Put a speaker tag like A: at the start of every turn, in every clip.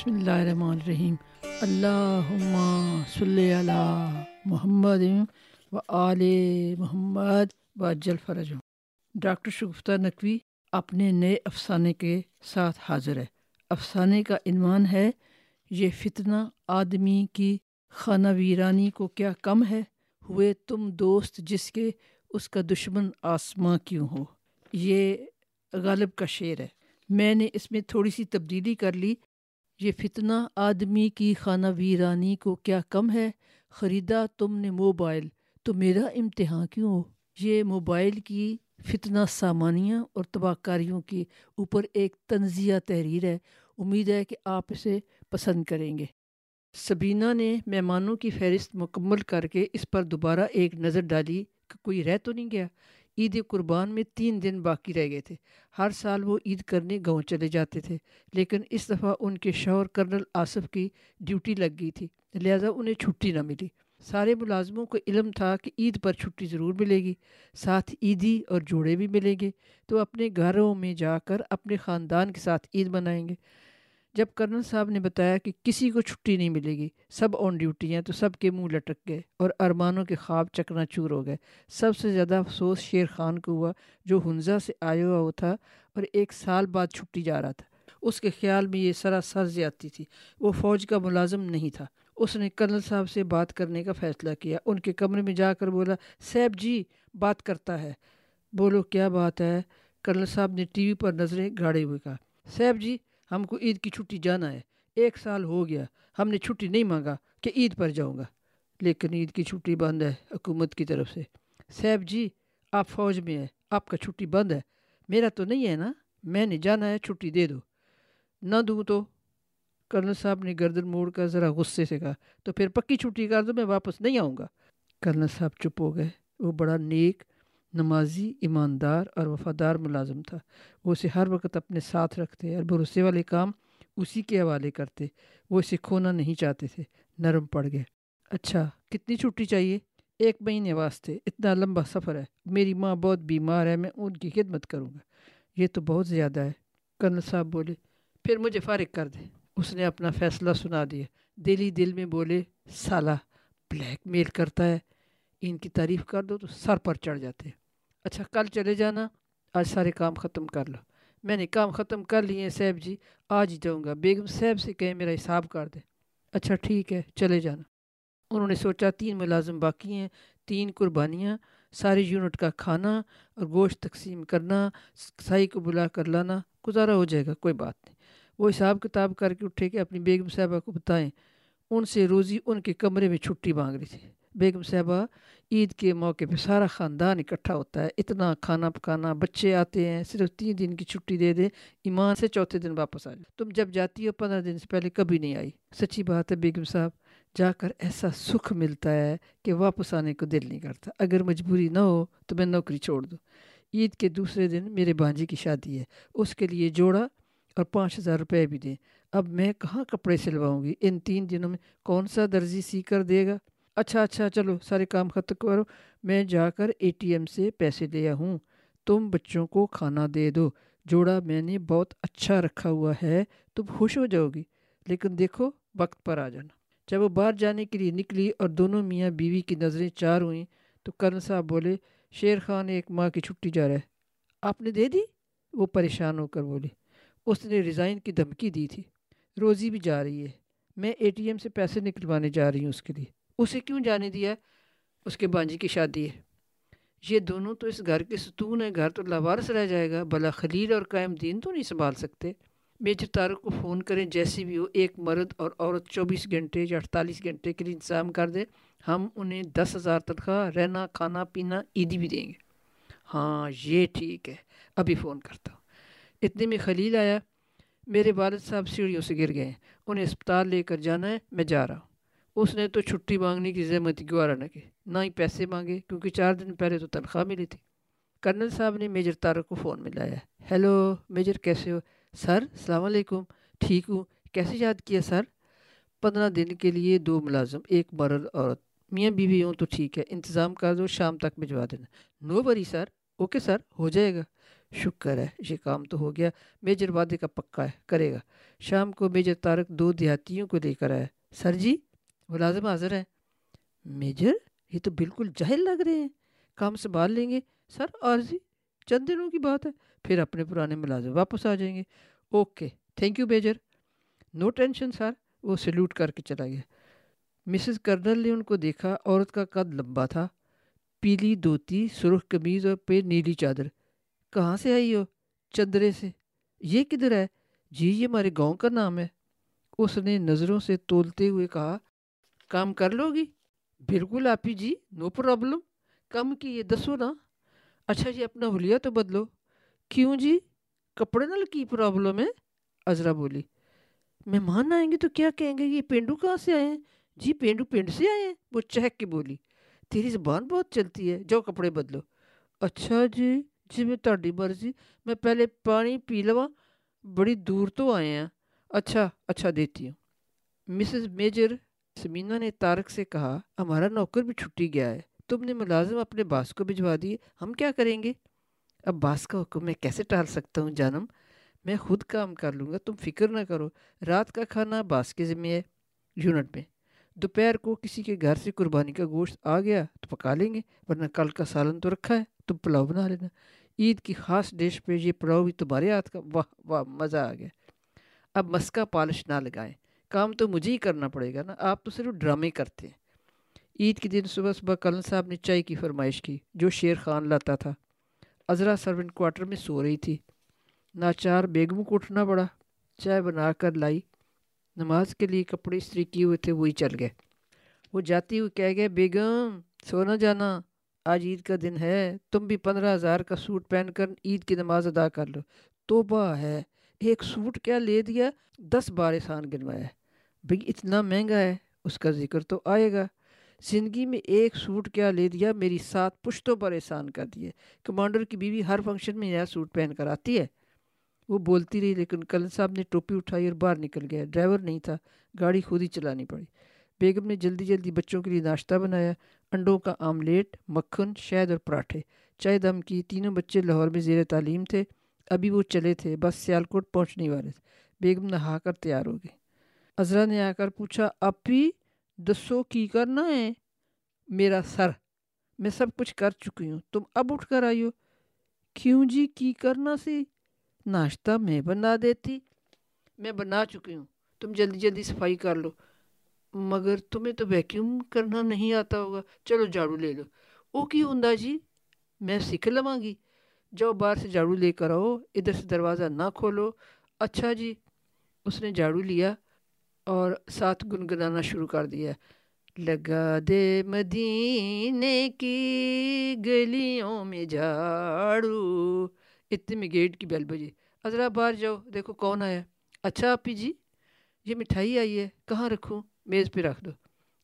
A: بسم اللہ الرحمن الرحیم اللہم صلی علی محمد و آل محمد و جل فرج ڈاکٹر شگفتہ نقوی اپنے نئے افسانے کے ساتھ حاضر ہے۔ افسانے کا عنوان ہے، یہ فتنہ آدمی کی خانہ ویرانی کو کیا کم ہے؟ ہوئے تم دوست جس کے اس کا دشمن آسماں کیوں ہو؟ یہ غالب کا شعر ہے۔ میں نے اس میں تھوڑی سی تبدیلی کر لی یہ فتنہ آدمی کی خانہ ویرانی کو کیا کم ہے؟ خریدا تم نے موبائل، تو میرا امتحان کیوں؟ ہو یہ موبائل کی فتنہ سامانیاں اور تباہ کاریوں کے اوپر ایک تنزیہ تحریر ہے۔ امید ہے کہ آپ اسے پسند کریں گے۔ سبینہ نے مہمانوں کی فہرست مکمل کر کے اس پر دوبارہ ایک نظر ڈالی کہ کوئی رہ تو نہیں گیا۔ عید قربان میں تین دن باقی رہ گئے تھے۔ ہر سال وہ عید کرنے گاؤں چلے جاتے تھے، لیکن اس دفعہ ان کے شوہر کرنل آصف کی ڈیوٹی لگ گئی تھی، لہٰذا انہیں چھٹی نہ ملی۔ سارے ملازموں کو علم تھا کہ عید پر چھٹی ضرور ملے گی، ساتھ عیدی اور جوڑے بھی ملیں گے۔ تو اپنے گھروں میں جا کر اپنے خاندان کے ساتھ عید منائیں گے۔ جب کرنل صاحب نے بتایا کہ کسی کو چھٹی نہیں ملے گی، سب آن ڈیوٹی ہیں تو سب کے منہ لٹک گئے اور ارمانوں کے خواب چکنا چور ہو گئے۔ سب سے زیادہ افسوس شیر خان کو ہوا جو ہنزا سے آیا ہوا تھا اور ایک سال بعد چھٹی جا رہا تھا۔ اس کے خیال میں یہ سراسر زیادتی تھی۔ وہ فوج کا ملازم نہیں تھا۔ اس نے کرنل صاحب سے بات کرنے کا فیصلہ کیا۔ ان کے کمرے میں جا کر بولا سیب جی بات کرتا ہے۔ بولو، کیا بات ہے؟ کرنل صاحب نے ٹی وی پر نظریں گاڑے ہوئے کہا۔ سیب جی ہم کو عید کی چھٹی جانا ہے۔ ایک سال ہو گیا۔ ہم نے چھٹی نہیں مانگا کہ عید پر جاؤں گا۔ لیکن عید کی چھٹی بند ہے حکومت کی طرف سے۔ سیب جی آپ فوج میں ہیں۔ آپ کا چھٹی بند ہے۔ میرا تو نہیں ہے نا؟ میں نے جانا ہے، چھٹی دے دو۔ نہ دوں تو کرنل صاحب نے گردن موڑ کر ذرا غصے سے کہا، تو پھر پکی چھٹی کر دو، میں واپس نہیں آؤں گا۔ کرنل صاحب چپ ہو گئے۔ وہ بڑا نیک نمازی ایماندار اور وفادار ملازم تھا۔ وہ اسے ہر وقت اپنے ساتھ رکھتے اور بھروسے والے کام اسی کے حوالے کرتے۔ وہ اسے کھونا نہیں چاہتے تھے، نرم پڑ گئے۔ اچھا کتنی چھٹی چاہیے؟ ایک مہینے واسطے، اتنا لمبا سفر ہے۔ میری ماں بہت بیمار ہے، میں ان کی خدمت کروں گا۔ یہ تو بہت زیادہ ہے۔ کرنل صاحب بولے، پھر مجھے فارغ کر دے اس نے اپنا فیصلہ سنا دیا۔ دلی دل میں بولے، سالہ، بلیک میل کرتا ہے۔ ان کی تعریف کر دو تو سر پر چڑھ جاتے اچھا کل چلے جانا۔ آج سارے کام ختم کر لو۔ میں نے کام ختم کر لیے ہیں صاحب جی۔ آج ہی جاؤں گا۔ بیگم صاحب سے کہیں میرا حساب کر دیں اچھا ٹھیک ہے، چلے جانا۔ انہوں نے سوچا، تین ملازم باقی ہیں، تین قربانیاں، ساری یونٹ کا کھانا اور گوشت تقسیم کرنا، سائی کو بلا کر لانا، گزارا ہو جائے گا، کوئی بات نہیں۔ وہ حساب کتاب کر کے اٹھے کہ اپنی بیگم صاحبہ کو بتائیں۔ ان سے روزی ان کے کمرے میں چھٹی مانگ رہی تھی۔ بیگم صاحبہ، عید کے موقع پہ سارا خاندان اکٹھا ہوتا ہے۔ اتنا کھانا پکانا، بچے آتے ہیں، صرف تین دن کی چھٹی دے دے، ایمان سے چوتھے دن واپس آ جائے۔ تم جب جاتی ہو، پندرہ دن سے پہلے کبھی نہیں آئی۔ سچی بات ہے بیگم صاحب، جا کر ایسا سکھ ملتا ہے کہ واپس آنے کو دل نہیں کرتا۔ اگر مجبوری نہ ہو، تو میں نوکری چھوڑ دوں۔ عید کے دوسرے دن میرے بانجی کی شادی ہے۔ اس کے لیے جوڑا اور پانچ ہزار روپے بھی دیں۔ اب میں کہاں کپڑے سلواؤں گی؟ ان تین دنوں میں کون سا درزی سی کر دے گا؟ اچھا اچھا چلو، سارے کام ختم کرو۔ میں جا کر اے ٹی ایم سے پیسے لیا ہوں۔ تم بچوں کو کھانا دے دو۔ جوڑا میں نے بہت اچھا رکھا ہوا ہے۔ تم خوش ہو جاؤ گی۔ لیکن دیکھو، وقت پر آ جانا۔ جب وہ باہر جانے کے لیے نکلی اور دونوں میاں بیوی کی نظریں چار ہوئیں، تو کرن صاحب بولے، شیر خان ایک ماں کی چھٹی جا رہا ہے۔ آپ نے دے دی؟ وہ پریشان ہو کر بولی اس نے ریزائن کی دھمکی دی تھی۔ روزی بھی جا رہی ہے۔ میں اے ٹی ایم سے پیسے نکلوانے جا رہی ہوں اس کے لیے۔ اسے کیوں جانے دیا؟ اس کے بانجی کی شادی ہے۔ یہ دونوں تو اس گھر کے ستون ہے گھر تو لاوارس رہ جائے گا۔ بلا خلیل اور قائم دین تو نہیں سنبھال سکتے۔ میجر تارک کو فون کریں۔ جیسی بھی ہو، ایک مرد اور عورت چوبیس گھنٹے یا اڑتالیس گھنٹے کے لیے انتظام کر دیں۔ ہم انہیں دس ہزار تنخواہ، رہنا، کھانا، پینا، عیدی بھی دیں گے۔ ہاں یہ ٹھیک ہے۔ ابھی فون کرتا ہوں۔ اتنے میں خلیل آیا۔ میرے والد صاحب سیڑھیوں سے گر گئے ہیں۔ انہیں اسپتال لے کر جانا ہے۔ میں جا رہا ہوں۔ اس نے تو چھٹی مانگنے کی، زحمت گوارا نہ کی۔ نہ ہی پیسے مانگے، کیونکہ چار دن پہلے تو تنخواہ ملی تھی۔ کرنل صاحب نے میجر تارک کو فون ملایا ہیلو، میجر، کیسے ہو؟ سر، السلام علیکم۔ ٹھیک ہوں۔ کیسے یاد کیا سر؟ پندرہ دن کے لیے دو ملازم، ایک مرد عورت۔ میاں بیوی ہوں تو ٹھیک ہے، انتظام کر دو، شام تک بھجوا دینا۔ نو بری سر۔ اوکے سر، ہو جائے گا۔ شکر ہے، یہ کام تو ہو گیا۔ میجر وعدے کا پکا ہے، کرے گا۔ شام کو میجر تارک دو دیہاتیوں کو لے کر آیا۔ سر جی؟ ملازم حاضر ہیں۔ میجر، یہ تو بالکل جہل لگ رہے ہیں۔ کام سنبھال لیں گے۔ سر، عارضی، چند دنوں کی بات ہے۔ پھر اپنے پرانے ملازم واپس آ جائیں گے۔ Okay thank you major. No tension sir, وہ سیلوٹ کر کے چلا گیا۔ مسز کرنل نے ان کو دیکھا، عورت کا قد لمبا تھا۔ پیلی دھوتی، سرخ قمیض اور پہ نیلی چادر۔ کہاں سے آئی ہو؟ چندرے سے۔ یہ کدھر ہے؟ جی یہ ہمارے گاؤں کا نام ہے۔ اس نے نظروں سے تولتے ہوئے کہا کام کر لو گی؟ بالکل آپ ہی جی نو پرابلم کم کی یہ دسو نا۔ اچھا جی اپنا حلیہ تو بدلو۔ کیوں جی؟ کپڑے نل کی پرابلم ہے؟ عذرا بولی۔ مہمان آئیں گے تو کیا کہیں گے؟ یہ پینڈو کہاں سے آئے ہیں؟ جی پینڈو پینڈ سے آئے ہیں۔ وہ چہک کے بولی۔ تیری زبان بہت چلتی ہے۔ جو کپڑے بدلو۔ اچھا جی جی میں تاری مرضی۔ میں پہلے پانی پی لوا بڑی دور تو آئے ہیں۔ اچھا اچھا دیتی ہوں۔ مسز میجر سمینہ نے تارک سے کہا، ہمارا نوکر بھی چھٹی گیا ہے۔ تم نے ملازم اپنے باس کو بھجوا دیے، ہم کیا کریں گے؟ اب باس کا حکم میں کیسے ٹال سکتا ہوں جانم؟ میں خود کام کر لوں گا، تم فکر نہ کرو۔ رات کا کھانا باس کے ذمہ ہے یونٹ میں۔ دوپہر کو کسی کے گھر سے قربانی کا گوشت آ گیا تو پکا لیں گے، ورنہ کل کا سالن تو رکھا ہے، تم پلاؤ بنا لینا۔ عید کی خاص ڈش پہ یہ پلاؤ بھی تمہارے ہاتھ کا، واہ واہ، مزہ آ گیا۔ اب مسکا پالش نہ لگائیں۔ کام تو مجھے ہی کرنا پڑے گا نا۔ آپ تو صرف ڈرامے کرتے ہیں۔ عید کے دن صبح صبح کلن صاحب نے چائے کی فرمائش کی، جو شیر خان لاتا تھا۔ عذرا سروینٹ کوارٹر میں سو رہی تھی۔ ناچار بیگم کو اٹھنا پڑا۔ چائے بنا کر لائی۔ نماز کے لیے کپڑے استری کیے ہوئے تھے، وہی چل گئے۔ وہ جاتی ہوئی کہہ گئے، بیگم، سونا جانا۔ آج عید کا دن ہے، تم بھی پندرہ ہزار کا سوٹ پہن کر عید کی نماز ادا کر لو۔ توبہ ہے۔ ایک سوٹ کیا لے دیا؟ دس بار احسان گنوایا بھئی اتنا مہنگا ہے، اس کا ذکر تو آئے گا۔ زندگی میں ایک سوٹ کیا لے دیا، میری سات پشتوں پر احسان کر دیے۔ کمانڈر کی بیوی ہر فنکشن میں نیا سوٹ پہن کر آتی ہے۔ وہ بولتی رہی، لیکن کلن صاحب نے ٹوپی اٹھائی اور باہر نکل گیا۔ ڈرائیور نہیں تھا، گاڑی خود ہی چلانی پڑی۔ بیگم نے جلدی جلدی بچوں کے لیے ناشتہ بنایا۔ انڈوں کا آملیٹ، مکھن، شہد اور پراٹھے۔ چائے دم کی تینوں بچے لاہور میں زیر تعلیم تھے۔ ابھی وہ چلے تھے، بس سیالکوٹ پہنچنے والے تھے۔ بیگم نہا کر تیار ہو گئی۔ عذرا نے آ کر پوچھا، اپی، دسو کی کرنا ہے؟ میرا سر، میں سب کچھ کر چکی ہوں، تم اب اٹھ کر آئی ہو کیوں جی؟ کی کرنا سی؟ ناشتہ میں بنا دیتی۔ میں بنا چکی ہوں۔ تم جلدی جلدی صفائی کر لو۔ مگر تمہیں تو ویکیوم کرنا نہیں آتا ہوگا۔ چلو جھاڑو لے لو۔ او کی ہوں جی؟ میں سیکھ لواں گی۔ جاؤ باہر سے جھاڑو لے کر آؤ۔ ادھر سے دروازہ نہ کھولو۔ اچھا جی اس نے جھاڑو لیا۔ اور ساتھ گنگنانا شروع کر دیا۔ لگا دے مدینے کی گلیوں میں جھاڑو۔ اتنے میں گیٹ کی بیل بجی۔ ازرا باہر جاؤ، دیکھو کون آیا۔ اچھا آپی جی یہ مٹھائی آئی ہے، کہاں رکھوں؟ میز پہ رکھ دو۔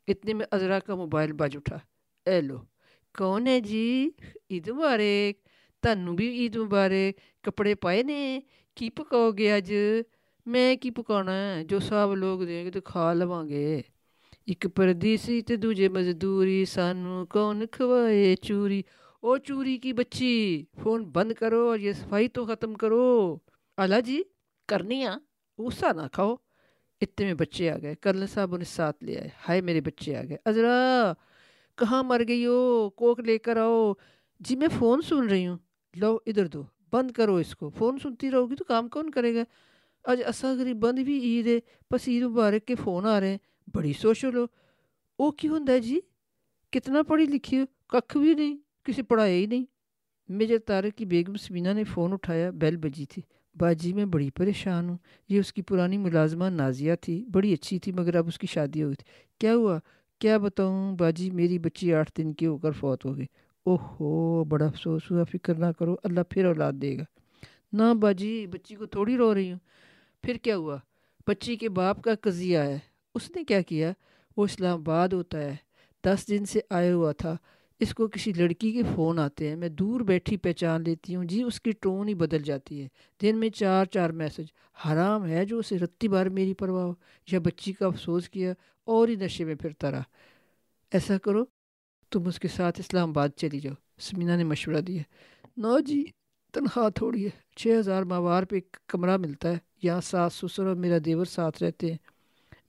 A: اتنے میں ازرا کا موبائل بج اٹھا۔ اے لو، کون ہے جی؟ عید مبارک۔ تنوں بھی عید مبارک۔ کپڑے پائے نے، کی پکاؤ گے اج میں ہے جو سب لوگ دیں گے تو کھا لواں گے ایک پردیسی تے دوجے مزدوری سانو کون کھوائے چوری او چوری کی بچی فون بند کرو اور یہ صفائی تو ختم کرو اللہ جی کرنی آ غصہ نہ کھاؤ اتنے میں بچے آ گئے کرنل صاحب انہیں ساتھ لے آئے ہائے میرے بچے آ گئے ازرا کہاں مر گئی ہو کوک لے کر آؤ جی میں فون سن رہی ہوں لو ادھر دو بند کرو اس کو فون سنتی رہو گی تو کام کون کرے گا آج اصا غریب بند بھی عید ہے بس عید مبارک کے فون آ رہے ہیں بڑی سوچو لو او کی ہوں جی کتنا پڑھی لکھی ہو ککھ بھی نہیں کسی پڑھایا ہی نہیں میجر تارک کی بیگم سمینہ نے فون اٹھایا بیل بجی تھی باجی میں بڑی پریشان ہوں یہ اس کی پرانی ملازمہ نازیہ تھی بڑی اچھی تھی مگر اب اس کی شادی ہوئی تھی کیا ہوا کیا بتاؤں باجی میری بچی آٹھ دن کی ہو کر فوت ہو گئی اوہ ہو بڑا افسوس ہوا فکر نہ کرو اللہ پھر اولاد دے گا نہ باجی بچی کو تھوڑی رو رہی ہوں پھر کیا ہوا؟ بچی کے باپ کا قضیہ ہے۔ اس نے کیا کیا؟ وہ اسلام آباد ہوتا ہے۔ دس دن سے آیا ہوا تھا۔ اس کو کسی لڑکی کے فون آتے ہیں۔ میں دور بیٹھی پہچان لیتی ہوں۔ جی اس کی ٹون ہی بدل جاتی ہے۔ دن میں چار چار میسج۔ حرام ہے جو اسے رتی بار میری پرواہ ہو۔ یا بچی کا افسوس کیا، اور ہی نشے میں پھرتا رہا۔ ایسا کرو، تم اس کے ساتھ اسلام آباد چلی جاؤ۔ سمینہ نے مشورہ دیا۔ نو جی تنخواہ تھوڑی ہے۔ چھ ہزار ماہوار پہ کمرہ ملتا ہے۔ یہاں ساس سسر اور میرا دیور ساتھ رہتے۔ ہیں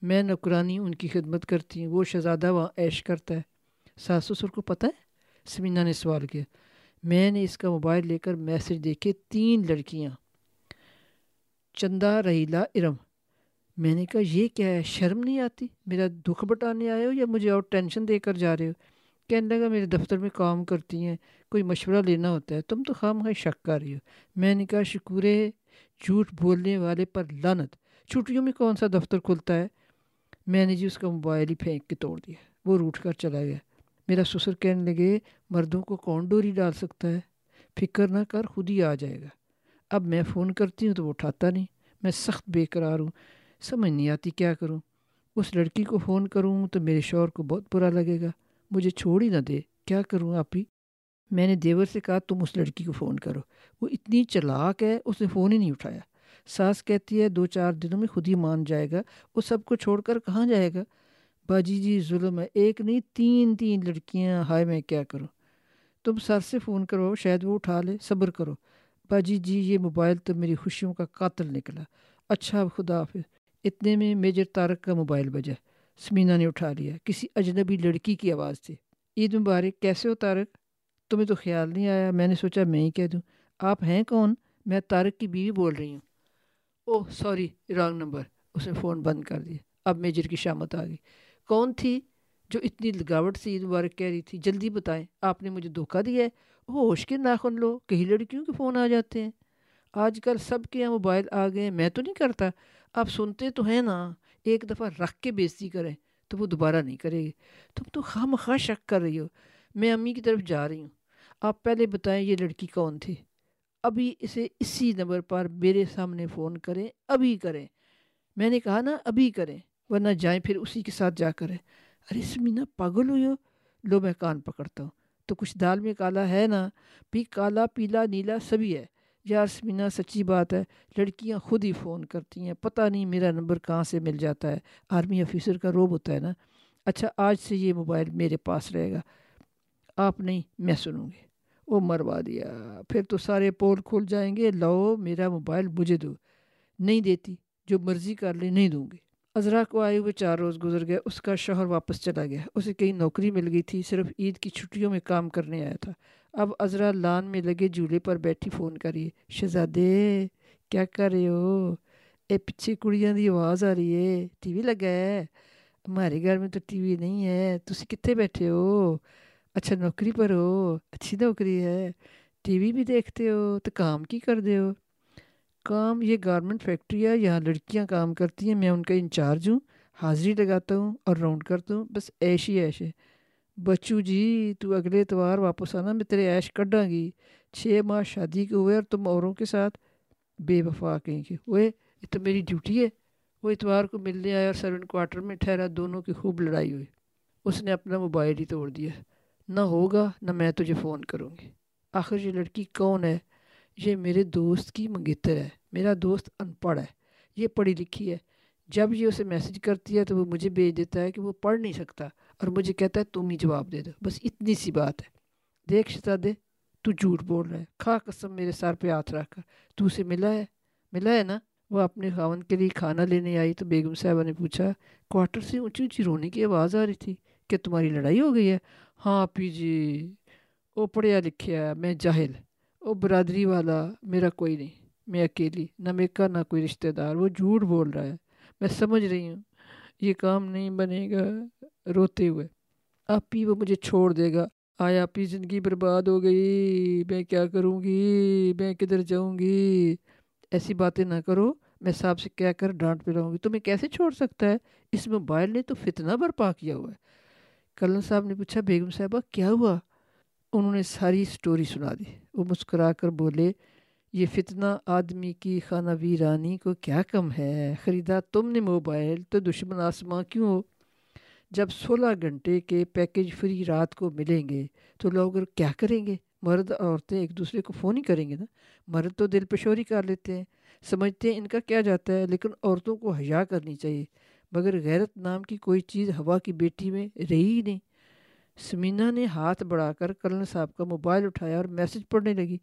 A: میں نوکرانی ان کی خدمت کرتی ہوں وہ شہزادہ وہاں عیش کرتا ہے۔ ساس سسر کو پتہ ہے؟ سمینہ نے سوال کیا۔ میں نے اس کا موبائل لے کر میسج دیکھے تین لڑکیاں۔ چندہ رحیلہ ارم۔ میں نے کہا، یہ کیا ہے؟ شرم نہیں آتی؟ میرا دکھ بٹانے آئے ہو یا مجھے اور ٹینشن دے کر جا رہے ہو؟ کہنے لگا، میرے دفتر میں کام کرتی ہیں، کوئی مشورہ لینا ہوتا ہے۔ تم تو خام خواہ شک کر رہی ہو۔ میں نے کہا شکور جھوٹ بولنے والے پر لانت چھٹیوں میں کون سا دفتر کھلتا ہے؟ میں نے جی اس کا موبائل ہی پھینک کے توڑ دیا۔ وہ روٹ کر چلا گیا۔ میرا سسر کہنے لگے، مردوں کو کون ڈوری ڈال سکتا ہے؟ فکر نہ کر، خود ہی آ جائے گا۔ اب میں فون کرتی ہوں تو وہ اٹھاتا نہیں۔ میں سخت بے قرار ہوں۔ سمجھ نہیں آتی کیا کروں؟ اس لڑکی کو فون کروں تو میرے شور کو بہت برا لگے گا۔ مجھے چھوڑ ہی نہ دے۔ کیا کروں آپ ہی میں نے دیور سے کہا، تم اس لڑکی کو فون کرو. وہ اتنی چلاک ہے، اس نے فون ہی نہیں اٹھایا۔ ساس کہتی ہے، دو چار دنوں میں خود ہی مان جائے گا، وہ سب کو چھوڑ کر کہاں جائے گا؟ باجی جی ظلم ہے۔ ایک نہیں، تین تین لڑکیاں ہائے میں کیا کروں؟ تم سر سے فون کرو شاید وہ اٹھا لے، صبر کرو۔ باجی جی یہ موبائل تو میری خوشیوں کا قاتل نکلا۔ اچھا خدا حافظ۔ اتنے میں میجر تارک کا موبائل بجا۔ سمینہ نے اٹھا لیا۔ کسی اجنبی لڑکی کی آواز تھی۔ عید مبارک، کیسے ہو تارک؟ تمہیں تو خیال نہیں آیا۔ میں نے سوچا، میں ہی کہہ دوں۔ آپ ہیں کون؟ میں تارک کی بیوی بول رہی ہوں۔ Oh, sorry, wrong number. اس نے فون بند کر دیا۔ اب میجر کی شامت آ گئی۔ کون تھی جو اتنی لگاوٹ سے عید مبارک کہہ رہی تھی؟ جلدی بتائیں۔ آپ نے مجھے دھوکہ دیا ہے۔ ہوش کے ناخن لو۔ کئی لڑکیوں کے فون آ جاتے ہیں۔ آج کل سب کے یہاں موبائل آ گئے میں تو نہیں کرتا۔ آپ سنتے تو ہیں نا۔ ایک دفعہ رکھ کے بیزتی کریں تو وہ دوبارہ نہیں کرے گی۔ تم تو خواہ مخواہ شک کر رہی ہو۔ میں امی کی طرف جا رہی ہوں۔ آپ پہلے بتائیں یہ لڑکی کون تھی ابھی اسے اسی نمبر پر میرے سامنے فون کریں ابھی کریں میں نے کہا نا ابھی کریں ورنہ جائیں پھر اسی کے ساتھ جا کریں ارے سمینا پاگل ہوئی ہو لو میں کان پکڑتا ہوں تو کچھ دال میں کالا ہے نا بھی کالا پیلا نیلا سبھی ہے یار سمینا سچی بات ہے لڑکیاں خود ہی فون کرتی ہیں پتہ نہیں میرا نمبر کہاں سے مل جاتا ہے آرمی آفیسر کا روب ہوتا ہے نا اچھا آج سے یہ موبائل میرے پاس رہے گا آپ نہیں میں سنوں گی وہ مروا دیا۔ پھر تو سارے پول کھول جائیں گے۔ لو میرا موبائل مجھے دو۔ نہیں دیتی، جو مرضی کر لے، نہیں دوں گی۔ عذرا کو آئے ہوئے چار روز گزر گئے، اس کا شوہر واپس چلا گیا۔ اسے کہیں نوکری مل گئی تھی، صرف عید کی چھٹیوں میں کام کرنے آیا تھا۔ اب عذرا لان میں لگے جھولے پر بیٹھی فون کریے شہزادے، کیا کر رہے ہو؟ اے پیچھے کڑیاں دی آواز آ رہی ہے۔ ٹی وی لگا ہے۔ ہمارے گھر میں تو ٹی وی نہیں ہے۔ تسی کتنے بیٹھے ہو؟ اچھا نوکری پر ہو اچھی نوکری ہے ٹی وی بھی دیکھتے ہو تو کام کی کر دے ہو کام یہ گارمنٹ فیکٹری ہے یہاں لڑکیاں کام کرتی ہیں میں ان کا انچارج ہوں حاضری لگاتا ہوں اور راؤنڈ کرتا ہوں بس ایش ہی ایش ہے بچو جی تو اگلے اتوار واپس آنا میں تیرے ایش کڈاں گی چھ ماہ شادی کے ہوئے اور تم اوروں کے ساتھ بے وفا کہیں گے ہوئے یہ تو میری ڈیوٹی ہے وہ اتوار کو ملنے آیا اور سروین کوارٹر میں ٹھہرا دونوں کی خوب لڑائی ہوئی اس نے اپنا موبائل ہی توڑ دیا نہ ہوگا، نہ میں تجھے فون کروں گی۔ آخر یہ لڑکی کون ہے؟ یہ میرے دوست کی منگیتر ہے۔ میرا دوست ان پڑھ ہے۔ یہ پڑھی لکھی ہے۔ جب یہ اسے میسج کرتی ہے تو وہ مجھے بھیج دیتا ہے کہ وہ پڑھ نہیں سکتا اور مجھے کہتا ہے، تم ہی جواب دے دو۔ بس اتنی سی بات ہے۔ دیکھ شہزادے، تو جھوٹ بول رہا ہے۔ کھا قسم میرے سر پہ ہاتھ رکھ کر۔ تو اسے ملا ہے۔ ملا ہے نا؟ وہ اپنے خاون کے لیے کھانا لینے آئی تو بیگم صاحبہ نے پوچھا، کوارٹر سے اونچی اونچی رونے کی آواز آ رہی تھی؟ کہ تمہاری لڑائی ہو گئی ہے ہاں پی جی وہ پڑھیا لکھیا میں جاہل وہ برادری والا میرا کوئی نہیں میں اکیلی نہ میکا نہ کوئی رشتہ دار وہ جھوٹ بول رہا ہے میں سمجھ رہی ہوں یہ کام نہیں بنے گا روتے ہوئے آپ ہی وہ مجھے چھوڑ دے گا آیا آپ زندگی برباد ہو گئی میں کیا کروں گی میں کدھر جاؤں گی ایسی باتیں نہ کرو میں صاحب سے کہہ کر ڈانٹ پہ رہوں گی تمہیں کیسے چھوڑ سکتا ہے اس موبائل نے تو فتنہ برپا کیا ہوا ہے کلن صاحب نے پوچھا، بیگم صاحبہ، کیا ہوا؟ انہوں نے ساری سٹوری سنا دی۔ وہ مسکرا کر بولے، یہ فتنہ آدمی کی خانہ ویرانی کو کیا کم ہے؟ خریدا تم نے موبائل، تو دشمن آسماں کیوں؟ ہو جب سولہ گھنٹے کے پیکج فری رات کو ملیں گے، تو لوگ کیا کریں گے؟ مرد، عورتیں ایک دوسرے کو فون ہی کریں گے نا؟ مرد تو دل پشوری کر لیتے ہیں۔ سمجھتے ہیں ان کا کیا جاتا ہے، لیکن عورتوں کو حیا کرنی چاہیے۔ مگر غیرت نام کی کوئی چیز ہوا کی بیٹی میں رہی ہی نہیں۔ سمینہ نے ہاتھ بڑھا کر کرن صاحب کا موبائل اٹھایا اور میسج پڑھنے لگی۔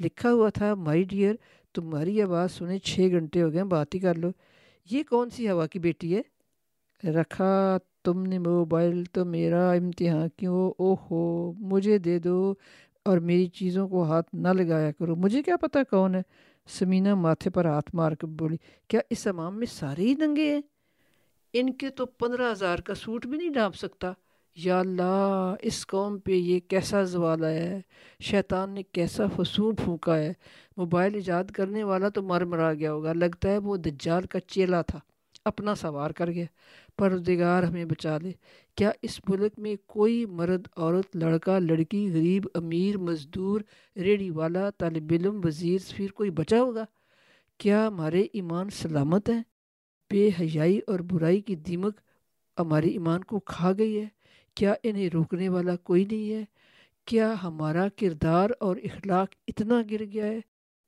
A: لکھا ہوا تھا، مائی ڈیئر، تمہاری آواز سنے چھ گھنٹے ہو گئے بات ہی کر لو۔ یہ کون سی ہوا کی بیٹی ہے؟ رکھا تم نے موبائل تو میرا امتحان کیوں؟ او ہو مجھے دے دو اور میری چیزوں کو ہاتھ نہ لگایا کرو۔ مجھے کیا پتہ کون ہے؟ سمینہ ماتھے پر ہاتھ مار کر بولی، کیا اس امام میں سارے ہی دنگے ہیں؟ ان کے تو پندرہ ہزار کا سوٹ بھی نہیں ڈانپ سکتا۔ یا اللہ، اس قوم پہ یہ کیسا زوال آیا ہے؟ شیطان نے کیسا فسون پھونکا ہے؟ موبائل ایجاد کرنے والا تو مر مرا گیا ہوگا۔ لگتا ہے وہ دجال کا چیلا تھا۔ اپنا سوار کر گیا۔ پردگار ہمیں بچا لے۔ کیا اس ملک میں کوئی مرد، عورت، لڑکا، لڑکی، غریب، امیر، مزدور ریڑی والا، طالب علم، وزیر، سفیر، کوئی بچا ہوگا؟ کیا ہمارے ایمان سلامت ہیں؟ بے حیائی اور برائی کی دیمک ہمارے ایمان کو کھا گئی ہے۔ کیا انہیں روکنے والا کوئی نہیں ہے؟ کیا ہمارا کردار اور اخلاق اتنا گر گیا ہے؟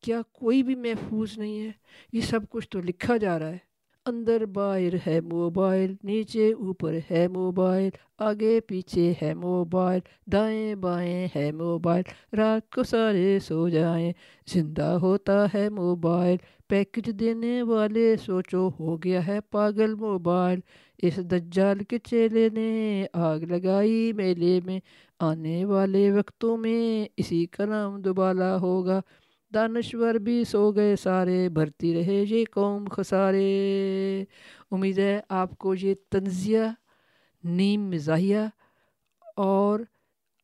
A: کیا کوئی بھی محفوظ نہیں ہے؟ یہ سب کچھ تو لکھا جا رہا ہے۔ اندر باہر ہے موبائل، نیچے اوپر ہے موبائل، آگے پیچھے ہے موبائل، دائیں بائیں ہے موبائل۔ رات کو سارے سو جائیں، زندہ ہوتا ہے موبائل۔ پیکج دینے والے سوچو ہو گیا ہے پاگل موبائل۔ اس دجال کے چیلے نے آگ لگائی میلے میں۔ آنے والے وقتوں میں اسی کا نام دوبالا ہوگا۔ دانشور بھی سو گئے سارے، بھرتی رہے یہ قوم خسارے۔ امید ہے آپ کو یہ تنزیہ، نیم مزاحیہ اور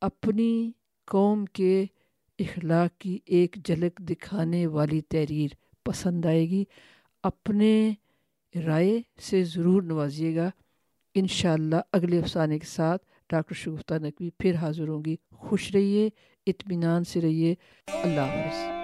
A: اپنی قوم کے اخلاق کی ایک جھلک دکھانے والی تحریر پسند آئے گی۔ اپنے رائے سے ضرور نوازیے گا۔ انشاءاللہ اگلے افسانے کے ساتھ ڈاکٹر شگفتہ نقوی پھر حاضر ہوں گی۔ خوش رہیے، اطمینان سے رہیے۔ اللہ حافظ۔